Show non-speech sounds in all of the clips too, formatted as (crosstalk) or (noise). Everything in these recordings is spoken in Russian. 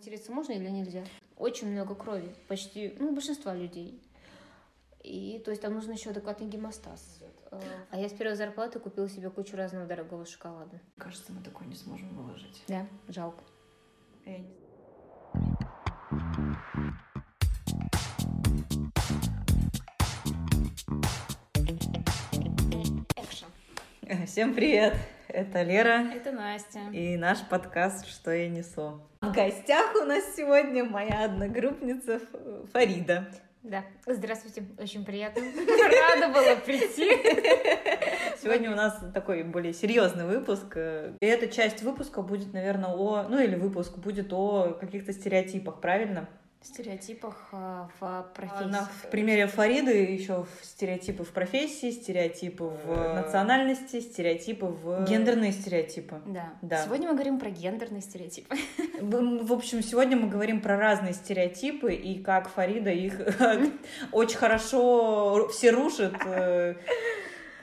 Материться можно или нельзя? Очень много крови, почти, ну, большинства людей. И, то есть, там нужно еще адекватный гемостаз. А я с первой зарплаты купила себе кучу разного дорогого шоколада. Кажется, мы такое не сможем выложить. Да, жалко. Я не-. Всем привет! Это Лера Это Настя. и наш подкаст «Что я несу». В гостях у нас сегодня моя одногруппница Фарида. Да, здравствуйте, очень приятно. (laughs) Рада была прийти. Сегодня у нас такой более серьезный выпуск. И эта часть выпуска будет, наверное, о... Ну, или выпуск будет о каких-то стереотипах, правильно? В стереотипах а, в А профессии. На, в примере Фариды еще в стереотипы в профессии, стереотипы в национальности, стереотипы в... Гендерные стереотипы. Да. Да. Сегодня мы говорим про гендерные стереотипы. В в общем, сегодня мы говорим про разные стереотипы и как Фарида их (laughs) очень хорошо все рушит, э,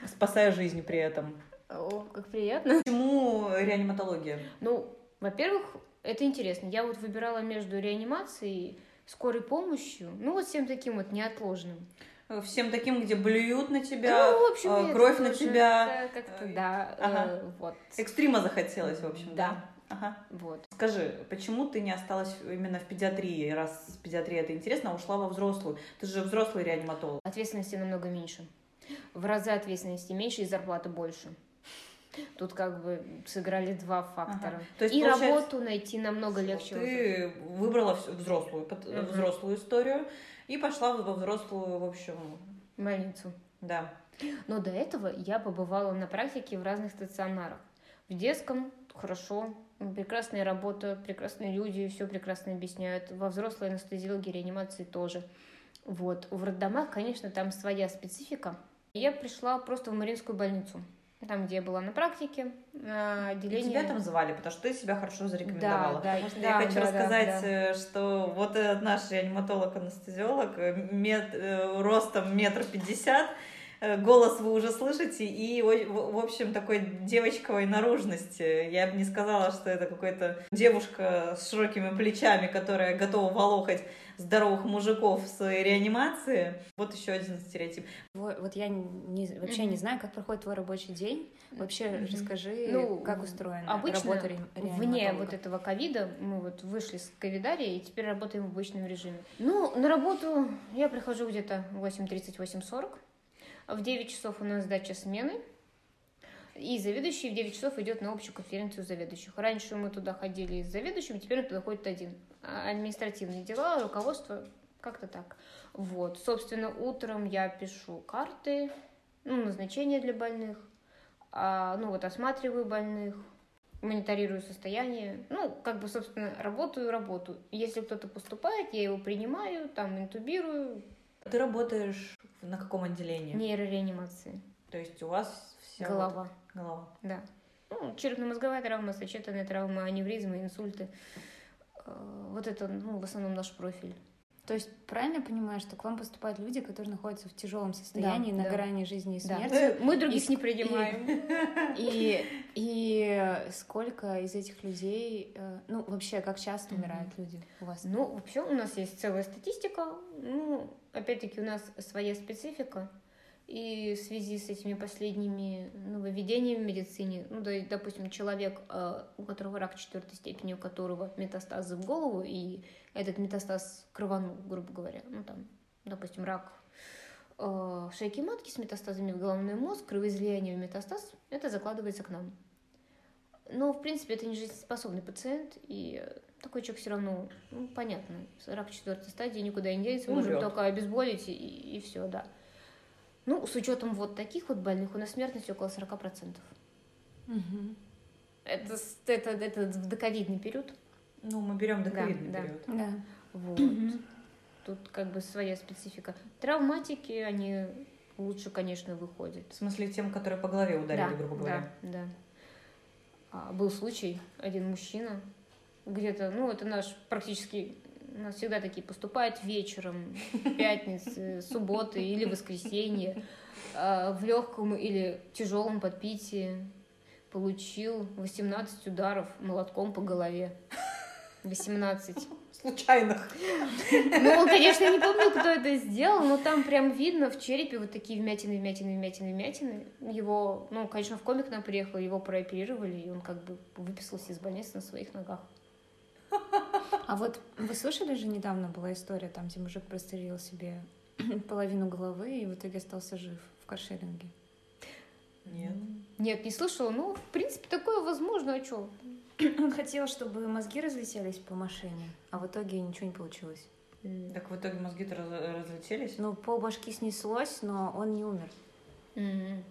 спасая жизнь при этом. О, как приятно. Почему реаниматология? Ну, во-первых, это интересно. Я вот выбирала между реанимацией, скорой помощью, ну вот всем таким вот неотложным. Всем таким, где блюют на тебя, ну, в общем, э, кровь на тебя. как-то, э, да, э, ага. вот. Экстрима захотелось, в общем, да. Да. Ага. Вот. Скажи, почему ты не осталась именно в педиатрии, раз педиатрия это интересно, а ушла во взрослую? Ты же взрослый реаниматолог. Ответственности намного меньше. В разы ответственности меньше и зарплаты больше. Тут как бы сыграли два фактора. Ага. То есть, и работу найти намного легче. Ты выбрала взрослую, Мгм. взрослую историю и пошла во взрослую, в общем, больницу. да. Но до этого я побывала на практике в разных стационарах. В детском хорошо, прекрасная работа, прекрасные люди, все прекрасно объясняют. Во взрослой анестезиологии, реанимации тоже. Вот. В роддомах, конечно, там своя специфика. Я пришла просто в Мариинскую больницу. Там, где я была на практике, на И отделении. тебя там звали, потому что ты себя хорошо зарекомендовала. Да, да, Потому что да, я хочу да, да, рассказать, да. э, что вот наш реаниматолог-анестезиолог, э, мет- э, ростом метр пятьдесят, голос вы уже слышите, и, в общем, такой девочковой наружности. Я бы не сказала, что это какая-то девушка с широкими плечами, которая готова волохать здоровых мужиков в своей реанимации. Вот еще один стереотип. Во- Вот я не, вообще не знаю, как проходит твой рабочий день. Вообще расскажи, Ну, как устроена Обычно работа ре- вне вот этого ковида мы вот вышли с ковидария и теперь работаем в обычном режиме. Ну, на работу я прихожу где-то 8.30-8.40. В 9 часов у нас сдача смены. И заведующий в 9 часов идет на общую конференцию заведующих. Раньше мы туда ходили с заведующим, теперь он туда ходит один. А Административные дела, руководство, как-то так. Вот. Собственно, утром я пишу карты, ну, назначения для больных, а, ну, вот осматриваю больных, мониторирую состояние. Ну, как бы, собственно, работаю, работу. Если кто-то поступает, я его принимаю, там, интубирую, Ты работаешь на каком отделении? нейрореанимации, То есть у вас вся вот голова, голова. да. Ну, черепно-мозговая травма, сочетанная травма, аневризмы, инсульты. Э, Вот это, ну, в основном наш профиль. То есть правильно я понимаю, что к вам поступают люди, которые находятся в тяжелом состоянии, Да, на да. грани жизни и Да. смерти? Мы других И- не принимаем. (laughs) И, и сколько из этих людей, э, ну вообще, как часто умирают люди у вас? Ну, вообще у нас есть целая статистика. Ну, опять-таки у нас своя специфика. И в связи с этими последними нововведениями в медицине, ну, да, и, допустим, человек, э, у которого рак четвертой степени, у которого метастазы в голову, и этот метастаз крованул, грубо говоря, ну, там, допустим, рак э, шейки матки с метастазами в головной мозг, кровоизлияние в метастаз, это закладывается к нам. Но, в принципе, это не жизнеспособный пациент, и такой человек все равно, ну, понятно, рак четвертой стадии никуда не денется, можем Умрет. только обезболить, и, все, да. Ну, с учетом вот таких вот больных, у нас смертность около 40%. Мгм. Это, это, это в доковидный период. Ну, мы берем доковидный Да, да. период. Да. Вот. Мгм. Тут как бы своя специфика. Травматики, они лучше, конечно, выходят. В смысле, тем, которые по голове ударили, грубо говоря. Да, да. А, был случай, один мужчина, где-то, ну, это наш практически, у нас всегда такие поступают вечером, пятницы, субботы или воскресенье, а, в легком или тяжелом подпитии получил 18 ударов молотком по голове. 18. Случайных. Ну, он, конечно, не помню, кто это сделал, но там прям видно в черепе вот такие вмятины, вмятины, вмятины, вмятины. Его, ну, конечно, в комик нам приехал, его прооперировали, и он как бы выписался из больницы на своих ногах. А вот вы слышали же недавно была история, там, где мужик прострелил себе (clears throat) половину головы и в итоге остался жив в каршеринге? Нет. Нет, не слышала. Ну, в принципе, такое возможно, а что? (clears throat) Он хотел, чтобы мозги разлетелись по машине, а в итоге ничего не получилось. Так в итоге мозги-то раз- разлетелись? Ну, пол башки снеслось, но он не умер. Мгм.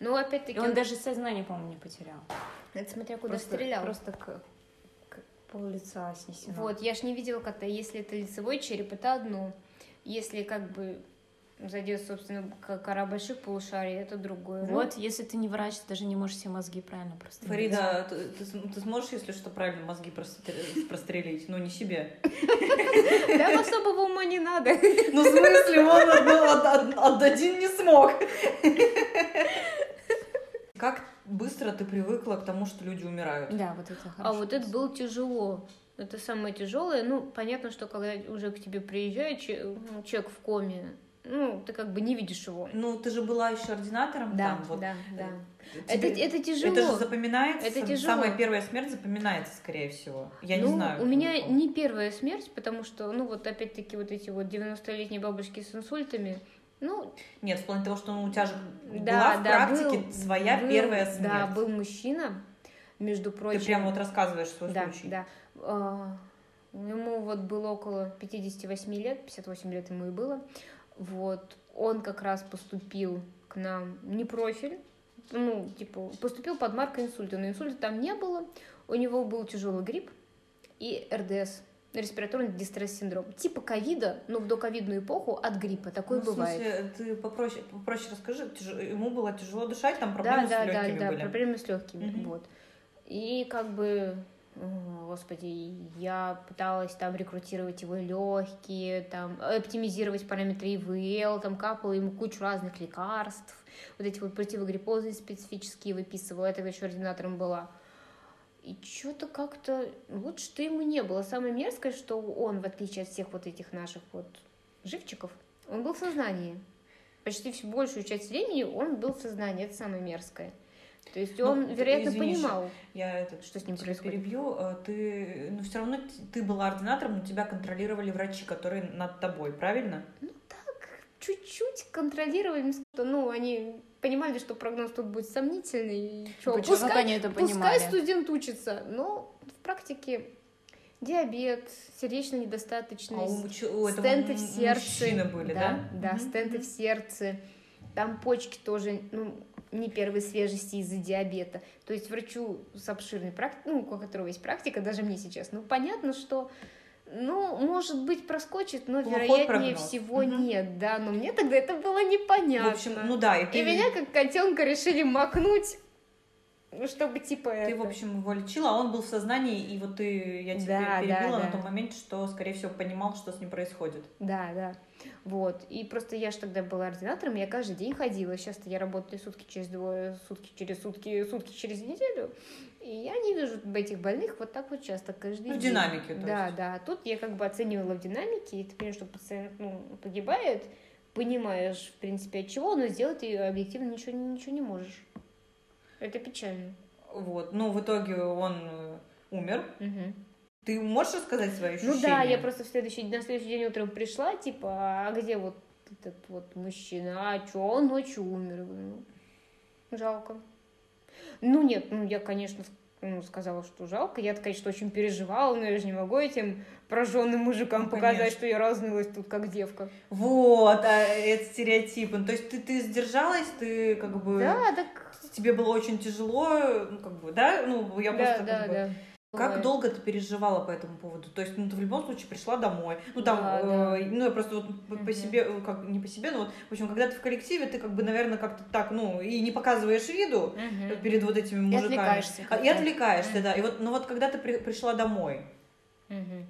Ну, опять-таки, И он даже сознание, по-моему, не потерял. это смотря куда Просто, стрелял. просто к пол лица снесено. Вот, я ж не видела кота. Если это лицевой череп, это одно. Если как бы зайдет, собственно, кора больших полушарий, это другое. Ну, Вот, если ты не врач, ты даже не можешь все мозги правильно просто. Фарида, ты, ты см- ты сможешь, если что, правильно мозги простр- прострелить? Ну, не себе. Там особого ума не надо. Ну, в смысле, он один не смог. Как (laughs) быстро ты привыкла к тому, что люди умирают? Да, вот это хорошо. А вот это было тяжело. Это самое тяжелое. Ну, понятно, что когда уже к тебе приезжает ну, человек в коме, ну, ты как бы не видишь его. Ну, ты же была еще ординатором Да, там. Вот. да, да. Тебе- Это, это тяжело. Это же запоминается. Это тяжело. Самая первая смерть запоминается, скорее всего. Я ну, не знаю. У меня не первая смерть, потому что, ну, вот опять-таки вот эти вот 90-летние бабушки с инсультами, ну, Нет, в плане того, что ну, у тебя же да, была в да, практике был- своя был- первая смерть. Да, был мужчина, между прочим. Ты прямо вот рассказываешь свой да, случай. Да, А, Ему вот было около 58 лет, 58 лет ему и было. Вот. Он как раз поступил к нам не профиль, ну, типа, поступил под маркой инсульта, но инсульта там не было. У него был тяжелый грипп и РДС, респираторный дистресс-синдром. Типа ковида, но в доковидную эпоху от гриппа. Такое Ну, в бывает. смысле, ты попроще, попроще расскажи, тяж- ему было тяжело дышать, там Да, проблемы да, с да, легкими да, были. проблемы с легкими, Мгм. вот. И как бы, господи, я пыталась там рекрутировать его легкие, там оптимизировать параметры ИВЛ, там капала ему кучу разных лекарств, вот эти вот противогриппозные специфические выписывала, я тогда еще ординатором была. И что-то как-то лучше что ему не было. Самое мерзкое, что он, в отличие от всех вот этих наших вот живчиков, он был в сознании. Почти всю большую часть времени он был в сознании. Это самое мерзкое. То есть Ну, он, ты- вероятно, извини, понимал. Я этот, Что с ним тебя происходит? перебью. э, Ты, ну, все равно ты была ординатором, но тебя контролировали врачи, которые над тобой, правильно? Чуть-чуть контролировали, что, ну, они понимали, что прогноз тут будет сомнительный. и чё, Почему пускай, они это пускай понимали? студент учится. Но в практике диабет, сердечная недостаточность, А у, у стенты в сердце. были, да? Да, Мгм, стенты в сердце. Там почки тоже, ну, не первой свежести из-за диабета. То есть врачу с обширной практикой, ну, у которого есть практика, даже мне сейчас, ну, понятно, что, ну, может быть, проскочит, но, Плохой вероятнее прогноз. всего, Мгм. нет, да. Но мне тогда это было непонятно. В общем, ну да, и ты, И меня как котенка решили макнуть, ну, чтобы типа ты, это... в общем, его лечила, а он был в сознании, и вот ты, я тебя Да, перебила да, на да. том моменте, что, скорее всего, понимал, что с ним происходит. Да, да. Вот. И просто я же тогда была ординатором, я каждый день ходила. сейчас я работаю сутки через двое, сутки через сутки, сутки через неделю. И я не вижу этих больных вот так вот часто, каждый Ну, в день. динамике, то Да, есть. да. Тут я как бы оценивала в динамике, и ты понимаешь, что пациент ну, погибает, понимаешь, в принципе, от чего, но сделать ты объективно ничего, ничего не можешь. Это печально. Вот, ну, в итоге он э, умер. Мгм. Ты можешь рассказать свои ощущения? Ну да, я просто в следующий, на следующий день утром пришла, типа, а где вот этот вот мужчина, а чё, он ночью умер. «Ну, жалко. Ну нет, ну я, конечно, ну, сказала, что жалко. Я, конечно, очень переживала, но я же не могу этим прожженным мужикам Ну, показать, конечно. что я разнылась тут как девка. Вот, а это стереотипы. Ну, То есть ты, ты сдержалась, ты как бы... Да, так... Тебе было очень тяжело, ну, как бы, да? Ну, я да, просто да, как бы... да. Как Бывает. долго ты переживала по этому поводу? То есть, ну, ты в любом случае пришла домой. Ну, там, Да, э, да. ну, я просто вот по, по себе, э, как, не по себе, но вот, в общем, когда ты в коллективе, ты как бы, наверное, как-то так, ну, и не показываешь виду Мгм. перед вот этими И мужиками. отвлекаешься А. И отвлекаешься, да. И вот, ну, вот когда ты при- пришла домой, Мгм.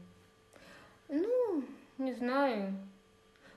Ну, не знаю.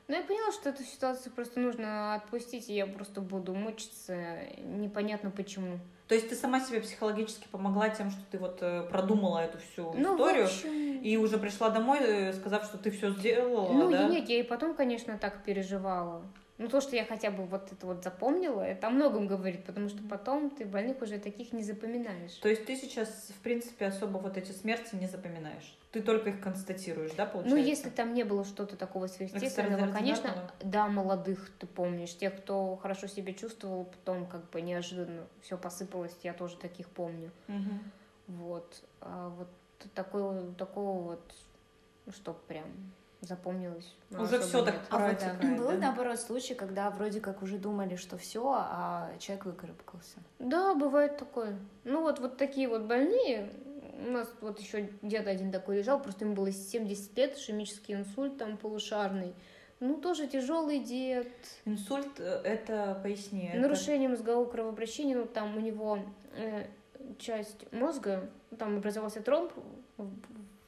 Но я поняла, что эту ситуацию просто нужно отпустить, и я просто буду мучиться, непонятно почему. То есть ты сама себе психологически помогла тем, что ты вот э, продумала эту всю Ну, историю, общем, и уже пришла домой, э, сказав, что ты все сделала, Ну, да? нет, я и потом, конечно, так переживала. Ну, то, что я хотя бы вот это вот запомнила, это о многом говорит, потому что потом ты больных уже таких не запоминаешь. То есть ты сейчас, в принципе, особо вот эти смерти не запоминаешь? Ты только их констатируешь, да, получается? Ну, если там не было что-то такого сверхъестественного, конечно, да, молодых ты помнишь, тех, кто хорошо себя чувствовал, потом как бы неожиданно все посыпалось, я тоже таких помню. Мгм. Вот. А вот такого, такого вот, ну, что прям запомнилось. ну, Уже всё так. А вот а, был да? наоборот случай, когда вроде как уже думали, что все, а человек выкарабкался. Да, бывает такое. Ну вот, вот такие вот больные. У нас вот еще дед один такой лежал, просто ему было 70 лет, ишемический инсульт там полушарный. Ну, тоже тяжелый дед. Инсульт, э, это, поясни. это- Нарушение мозгового кровообращения, ну там у него э, часть мозга, там образовался тромб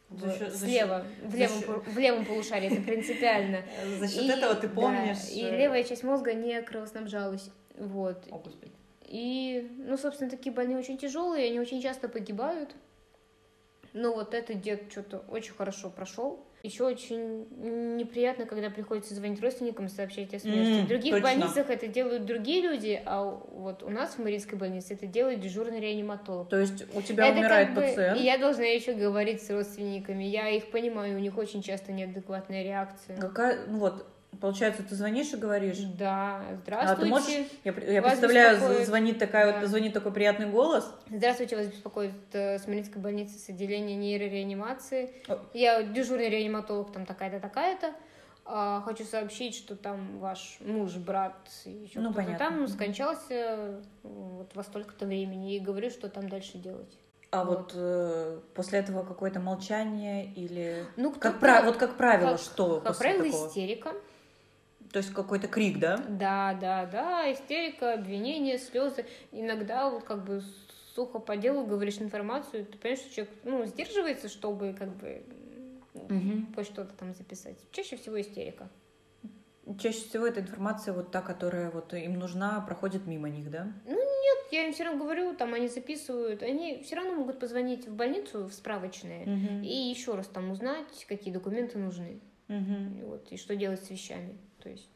За счет- за слева, в, за левом, счет- пол- в левом полушарии, это принципиально. (laughs) За счет И- этого ты да, помнишь... и э, левая часть мозга не кровоснабжалась. Вот. О, Господи. И, ну, собственно, такие больные очень тяжелые, они очень часто погибают. Но вот этот дед что-то очень хорошо прошел. Еще очень неприятно, когда приходится звонить родственникам и сообщать о смерти. М, в других точно. больницах это делают другие люди, а вот у нас в Мариинской больнице это делает дежурный реаниматолог. То есть у тебя это умирает как бы- пациент. И я должна еще говорить с родственниками. Я их понимаю, у них очень часто неадекватная реакция. Какая, ну вот, получается, ты звонишь и говоришь. Да, А ты здравствуйте. можешь, я, я представляю, беспокоит- звонит такая Да. вот, звонит такой приятный голос. Здравствуйте, вас беспокоит э, Смоленской больницы с отделения нейрореанимации. О. Я дежурный реаниматолог, там такая-то, такая-то. А, хочу сообщить, что там ваш муж, брат еще Ну, кто-то там скончался вот во столько-то времени. И говорю, что там дальше делать. А Вот. вот, э, после этого какое-то молчание или... Ну, Как кто-то- пра- Вот как правило, как- что Как после правило, такого? истерика. То есть какой-то крик, да? Да, да, да, истерика, обвинения, слезы. Иногда вот как бы сухо по делу говоришь информацию, ты понимаешь, что человек ну, сдерживается, чтобы как бы Мгм. хоть что-то там записать. Чаще всего истерика. Чаще всего эта информация вот та, которая вот им нужна, проходит мимо них, да? Я им все равно говорю, там они записывают, они все равно могут позвонить в больницу, в справочные, Мгм. и еще раз там узнать, какие документы нужны, и вот, и что делать с вещами. То есть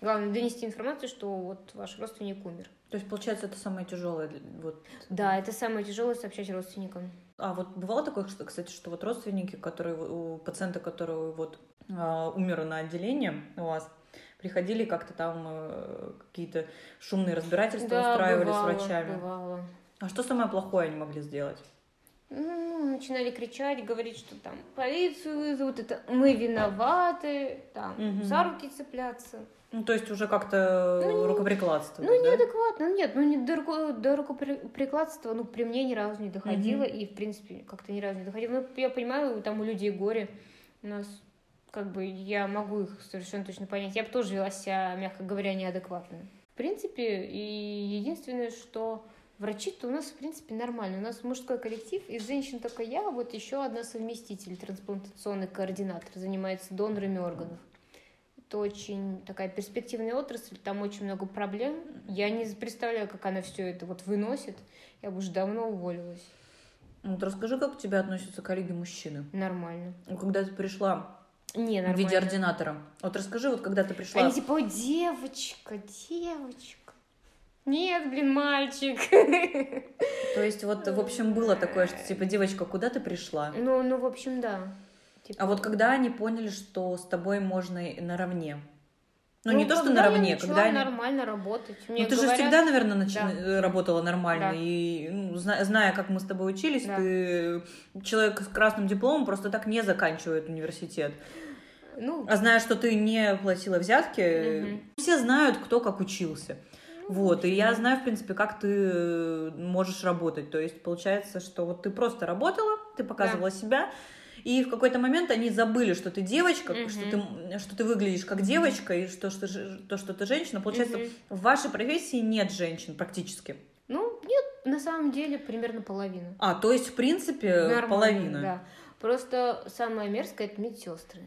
главное донести информацию, что вот ваш родственник умер. То есть, получается, это самое тяжелое. Вот. Да, это самое тяжелое сообщать родственникам. А вот бывало такое, что, кстати, что вот родственники, которые у пациента, который вот а, умер на отделении у вас, приходили как-то там э, какие-то шумные разбирательства Да, устраивали бывало, с врачами. Бывало. А что самое плохое они могли сделать? Ну, начинали кричать, говорить, что там полицию вызовут, это мы виноваты, там Мгм. за руки цепляться. Ну, то есть уже как-то Ну, рукоприкладство. Ну, неадекватно, ну, нет, ну, не до, руко- до рукоприкладства, ну, при мне ни разу не доходило, Мгм. и, в принципе, как-то ни разу не доходило. Ну, я понимаю, там у людей горе, у нас, как бы, я могу их совершенно точно понять. Я бы тоже вела себя, мягко говоря, неадекватно. В принципе, и единственное, что врачи-то у нас, в принципе, нормально. У нас мужской коллектив, из женщин только я, вот еще одна совместитель, трансплантационный координатор, занимается донорами органов. Это очень такая перспективная отрасль, там очень много проблем. Я не представляю, как она все это вот выносит. Я бы уже давно уволилась. Вот расскажи, как к тебе относятся коллеги-мужчины? Нормально. Ну, Когда ты пришла Не, в нормально. виде ординатора. Вот расскажи, вот когда ты пришла... Они типа, «Ой, девочка, девочка. Нет, блин, мальчик. То есть вот, в общем, было такое, что типа, девочка, куда ты пришла? Ну, ну, в общем, да. Типа, А вот когда они поняли, что с тобой можно наравне? Ну, не то, что наравне, начала когда они... нормально работать. Мне Ну, ты же говорят- всегда, наверное, начи- Да. э, работала нормально. Да. И ну, зна- зная, как мы с тобой учились, Да. ты человек с красным дипломом просто так не заканчивает университет. Ну, А зная, что ты не платила взятки, Мгм. все знают, кто как учился. Вот, и я знаю, в принципе, как ты можешь работать. То есть, получается, что вот ты просто работала, ты показывала себя, и в какой-то момент они забыли, что ты девочка, Мгм. что, ты, что ты выглядишь как девочка, и что, что, то, что ты женщина. Получается, Мгм. в вашей профессии нет женщин практически. ну, нет, на самом деле примерно половина. А, то есть, в принципе, Нормально, половина. Да. Просто самое мерзкое это медсестры.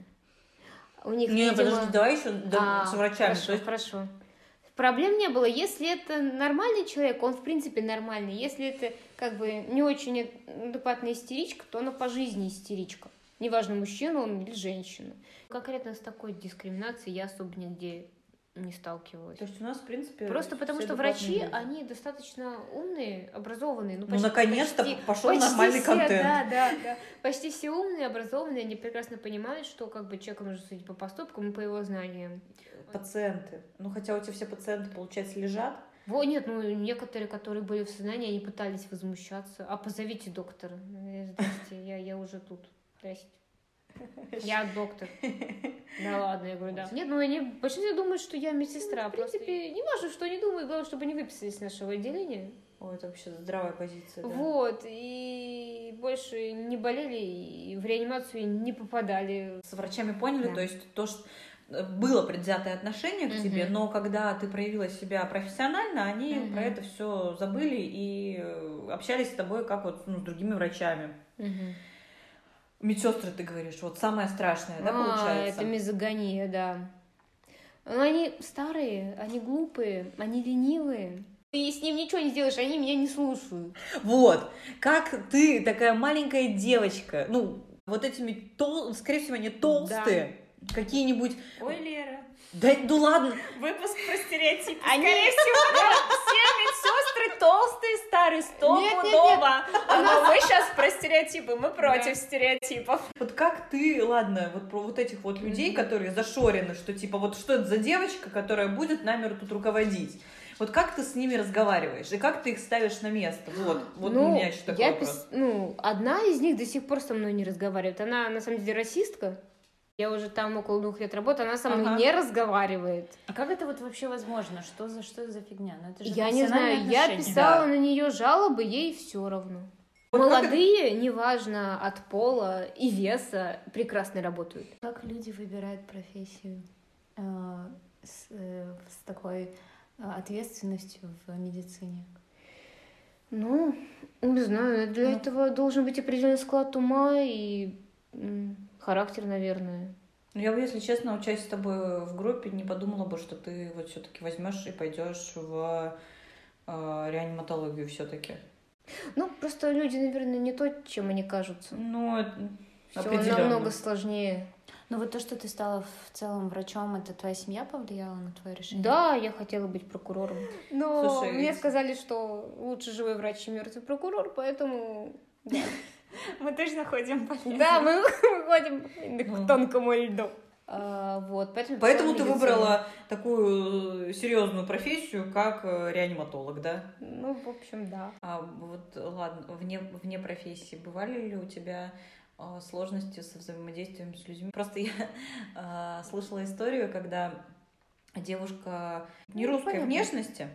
У них, Не, видимо- подожди, давай еще А, с врачами. Хорошо, есть хорошо. Проблем не было. Если это нормальный человек, он в принципе нормальный. Если это как бы не очень адекватная истеричка, то она по жизни истеричка. Неважно, мужчина он или женщина. Конкретно с такой дискриминацией я особо нигде не сталкивалась. То есть у нас, в принципе, Просто потому что врачи, люди. они достаточно умные, образованные. Ну, Ну, почти- наконец-то почти- пошел почти нормальный все, контент. Да, да, да. Почти все умные, образованные, они прекрасно понимают, что как бы человек может судить по поступкам и по его знаниям. Пациенты. Ну, хотя у тебя все пациенты, получается, лежат. Во, нет, ну некоторые, которые были в сознании, они пытались возмущаться. А позовите доктора. Э, Здрасте, я, я уже тут. Здрасте. Я доктор. (laughs) Да ладно, я говорю, да. Нет, ну они большинство думают, что я медсестра. В принципе, не важно, что они думают, главное, чтобы они выписались из нашего отделения. Ой, это вообще здравая позиция, да. Вот, и больше не болели, и в реанимацию не попадали. С врачами поняли, Да. то есть то, что э, было предвзятое отношение к тебе, Мгм. но когда ты проявила себя профессионально, они Мгм. про это все забыли и э, общались с тобой как вот ну, с другими врачами. Медсестры, ты говоришь, вот самое страшное, да, А, получается? это мизогония, да. Но они старые, они глупые, они ленивые. И с ним ничего не сделаешь, они меня не слушают. Вот, как ты, такая маленькая девочка, ну, вот этими, тол... скорее всего, они толстые, какие-нибудь... Ой, Лера, Да, ну ладно, выпуск про стереотипы. Они- Скорее всего, все медсестры толстые, старые, Нет, нет, нет. стопудово. Но мы сейчас про стереотипы, мы против стереотипов. вот как ты, ладно, вот про вот этих вот людей, которые зашорены, что типа, вот что это за девочка, которая будет нами тут руководить? Вот как ты с ними разговариваешь, и как ты их ставишь на место? Вот, вот у меня еще такой я вопрос. пис- ну, одна из них до сих пор со мной не разговаривает. Она, на самом деле, расистка. Я уже там около двух лет работаю, она со мной Ага. не разговаривает. А как это вот вообще возможно? Что за что за фигня? Ну это же Я не знаю, профессиональные я отношения. писала Да. на нее жалобы, ей все равно. Вот как Молодые, неважно от пола и веса, прекрасно работают. Как люди выбирают профессию э, с, э, с такой э, ответственностью в медицине? Ну, не знаю, для Ну. этого должен быть определенный склад ума и характер, наверное. Ну, я бы, если честно, учась с тобой в группе, не подумала бы, что ты вот все-таки возьмешь и пойдешь в э, реаниматологию все-таки. Ну, просто люди, наверное, не то, чем они кажутся. Ну, это Все намного сложнее. Ну вот то, что ты стала в целом врачом, это твоя семья повлияла на твое решение? Да, я хотела быть прокурором. Но Слушай, мне ведь- сказали, что лучше живой врач, чем мертвый прокурор, поэтому... Да, (laughs) (laughs) Мы точно ходим по Да, мы (laughs) выходим Ну. к тонкому льду. А, Вот, поэтому... Поэтому ты выбрала такую серьезную профессию, как э, реаниматолог, да? Ну, в общем, да. А вот, ладно, вне, вне профессии бывали ли у тебя э, сложности со взаимодействием с людьми? Просто я (laughs) э, слышала историю, когда девушка не Ну, русской понятно. внешности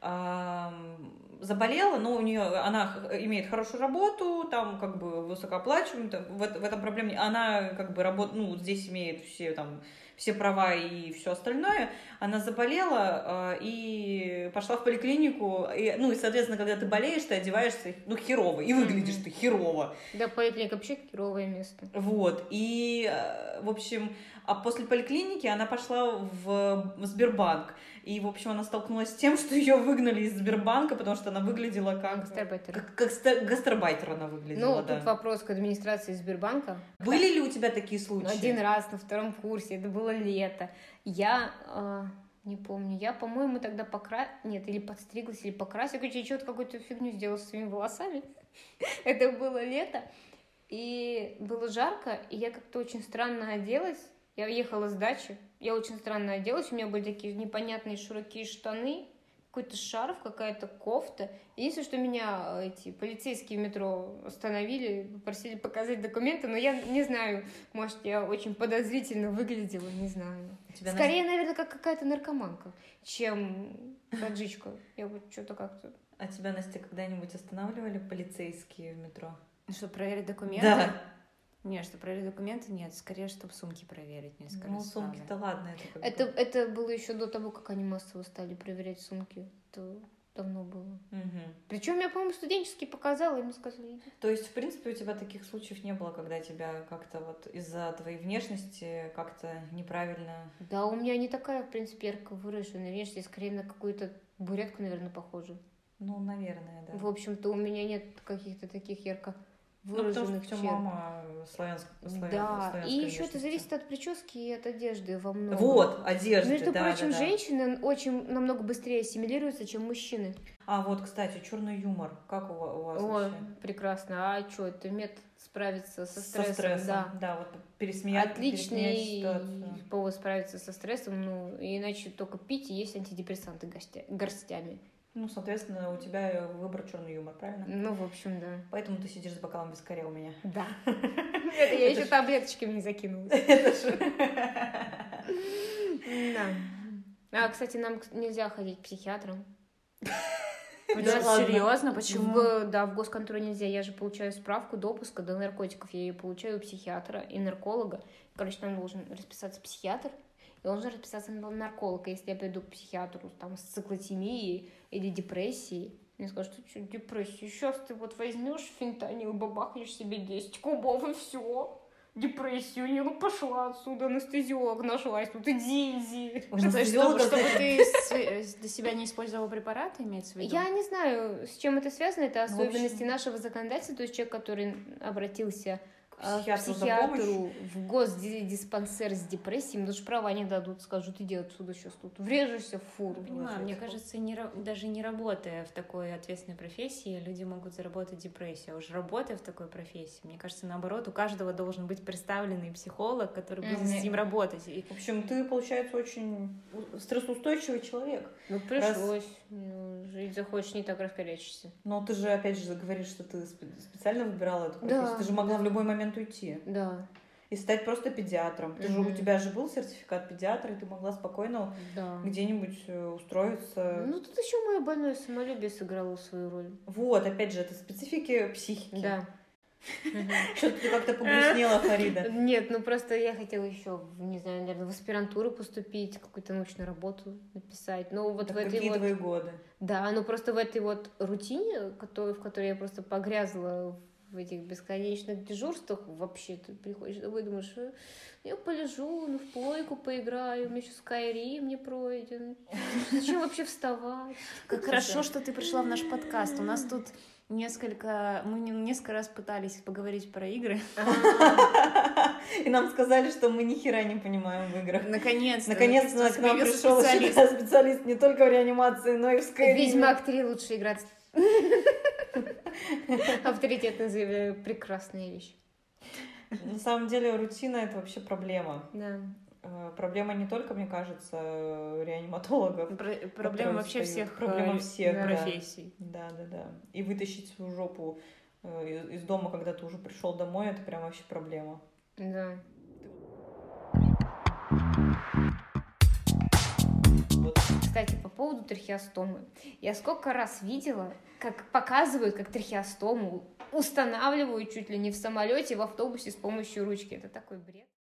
ам, заболела, но у нее она имеет хорошую работу, там как бы высокооплачиваемая, там, в, в этом проблем не- она как бы работает, ну здесь имеет все там все права и все остальное, она заболела э, и пошла в поликлинику, и, ну и соответственно, когда ты болеешь, ты одеваешься ну херово и выглядишь Мгм. ты херово, Да, поликлиника вообще херовое место. вот и э, в общем, а после поликлиники она пошла в Сбербанк. И, в общем, она столкнулась с тем, (laughs) что ее выгнали из Сбербанка, потому что она выглядела как... Гастарбайтер. Как, как ста- гастарбайтер она Ну, выглядела, да. тут вопрос к администрации Сбербанка. Были ли у тебя такие Ну, случаи? Один раз на втором курсе, это было лето. Я а, не помню, я, по-моему, тогда покра... Нет, или подстриглась, или покрасила. Короче, я что-то какую-то фигню сделала со своими волосами. (laughs) Это было лето. И было жарко, и я как-то очень странно оделась. Я уехала с дачи, я очень странно оделась, у меня были такие непонятные широкие штаны, какой-то шарф, какая-то кофта. Единственное, что меня э, эти полицейские в метро остановили, попросили показать документы, но я не знаю, может, я очень подозрительно выглядела, не знаю. Тебя, Скорее, наверное, как какая-то наркоманка, чем таджичка. Я вот что-то как-то... А тебя, Настя, когда-нибудь останавливали полицейские в метро? Что, проверить документы? Да. Нет, что проверить документы, нет. Скорее, чтобы сумки проверить несколько Ну, раз. сумки-то ладно, это как бы- Это, это было еще до того, как они массово стали проверять сумки. Это давно было. Мгм. Причем я, по-моему, студенческий показала, и мне сказали, иди. То есть, в принципе, у тебя таких случаев не было, когда тебя как-то вот из-за твоей внешности как-то неправильно... Да, у меня не такая, в принципе, ярко выраженная внешность, скорее на какую-то бурятку, наверное, похожа. Ну, наверное, да. В общем-то, у меня нет каких-то таких ярко Ну, выраженных у тебя черт. мама славянск... славян- Да, славянской и еще это зависит от прически и от одежды во многом. Вот, одежда, Между да, прочим, да, да. женщины очень намного быстрее ассимилируются, чем мужчины. А вот, кстати, черный юмор. Как у ва- у вас Ой, вообще? прекрасно. А что, это метод справиться со стрессом, Со стрессом, да. вот пересмеять, Отличный повод справиться со стрессом, ну, иначе только пить и есть антидепрессанты горстями. Ну, соответственно, у тебя выбор черный юмор, правильно? Ну, в общем, да. Поэтому ты сидишь с бокалом вискаря у меня. Да. (laughs) Это я еще таблеточками не закинулась. (laughs) Да. А, кстати, нам нельзя ходить к психиатрам. (laughs) Да. Серьезно? Почему? В, да, в госконтроле нельзя. Я же получаю справку допуска до наркотиков. Я ее получаю у психиатра и нарколога. Короче, там должен расписаться психиатр должен расписаться нарколог. И Если я приду к психиатру там, с циклотемией или депрессией, мне скажут, что что, депрессия? Сейчас ты вот возьмешь фентанил, бабахнешь себе 10 кубов и все. Депрессию, не, ну пошла отсюда, анестезиолог нашлась, тут иди, иди. Анестезиолога, чтобы, чтобы ты для себя не использовал препараты, имеется в виду? Я не знаю, с чем это связано, это Ну, особенности нашего законодательства, то есть человек, который обратился К а, психиатру психиатру в госдиспансер с депрессией, им даже права не дадут, скажут, иди отсюда сейчас тут, врежешься в фуру. Понимаю, мне кажется, не, даже не работая в такой ответственной профессии, люди могут заработать депрессию. А уж работая в такой профессии, мне кажется, наоборот, у каждого должен быть представленный психолог, который будет с Мгм. ним работать. И В общем, ты, получается, очень стрессоустойчивый человек. Ну, пришлось. Ну, жить захочешь, не так раскорячишься. Но ты же, опять же, говоришь, что ты спе- специально выбирала эту Да. профессию. Ты же могла в любой момент уйти Да, и стать просто педиатром. Ты же, у тебя же был сертификат педиатра, и ты могла спокойно да. где-нибудь э, устроиться. Ну, тут еще мое больное самолюбие сыграло свою роль. Вот, опять же, это специфики психики. Да. (laughs) Что-то ты как-то погрустнела, Фарида. (laughs) Нет, ну просто я хотела еще, не знаю, наверное, в аспирантуру поступить, какую-то научную работу написать. Ну вот Так в этой какие вот... твои годы? Да, ну просто в этой вот рутине, в которой я просто погрязла в этих бесконечных дежурствах, вообще ты приходишь домой и думаешь, «Э, я полежу, ну в плойку поиграю, у меня еще Skyrim не пройден. Зачем вообще вставать? как хорошо, что ты пришла в наш подкаст. У нас тут несколько... Мы не- несколько раз пытались поговорить про игры. И нам сказали, что мы ни хера не понимаем в играх. Наконец-то. Наконец-то к нам пришел специалист. специалист. специалист не только в реанимации, но и в Skyrim. Ведьмак 3 лучше играть. (laughs) Авторитетно заявляю, прекрасная вещь. На самом деле рутина это вообще проблема. Да. Э, Проблема не только, мне кажется, реаниматологов. Про- Проблема вообще всех Проблема э, всех, да. профессий. Да, да, да. И вытащить свою жопу э, из из дома, когда ты уже пришел домой, это прям вообще проблема. Да. Кстати, по поводу трахеостомы. Я сколько раз видела, как показывают, как трахеостому устанавливают чуть ли не в самолете, в автобусе с помощью ручки. Это такой бред.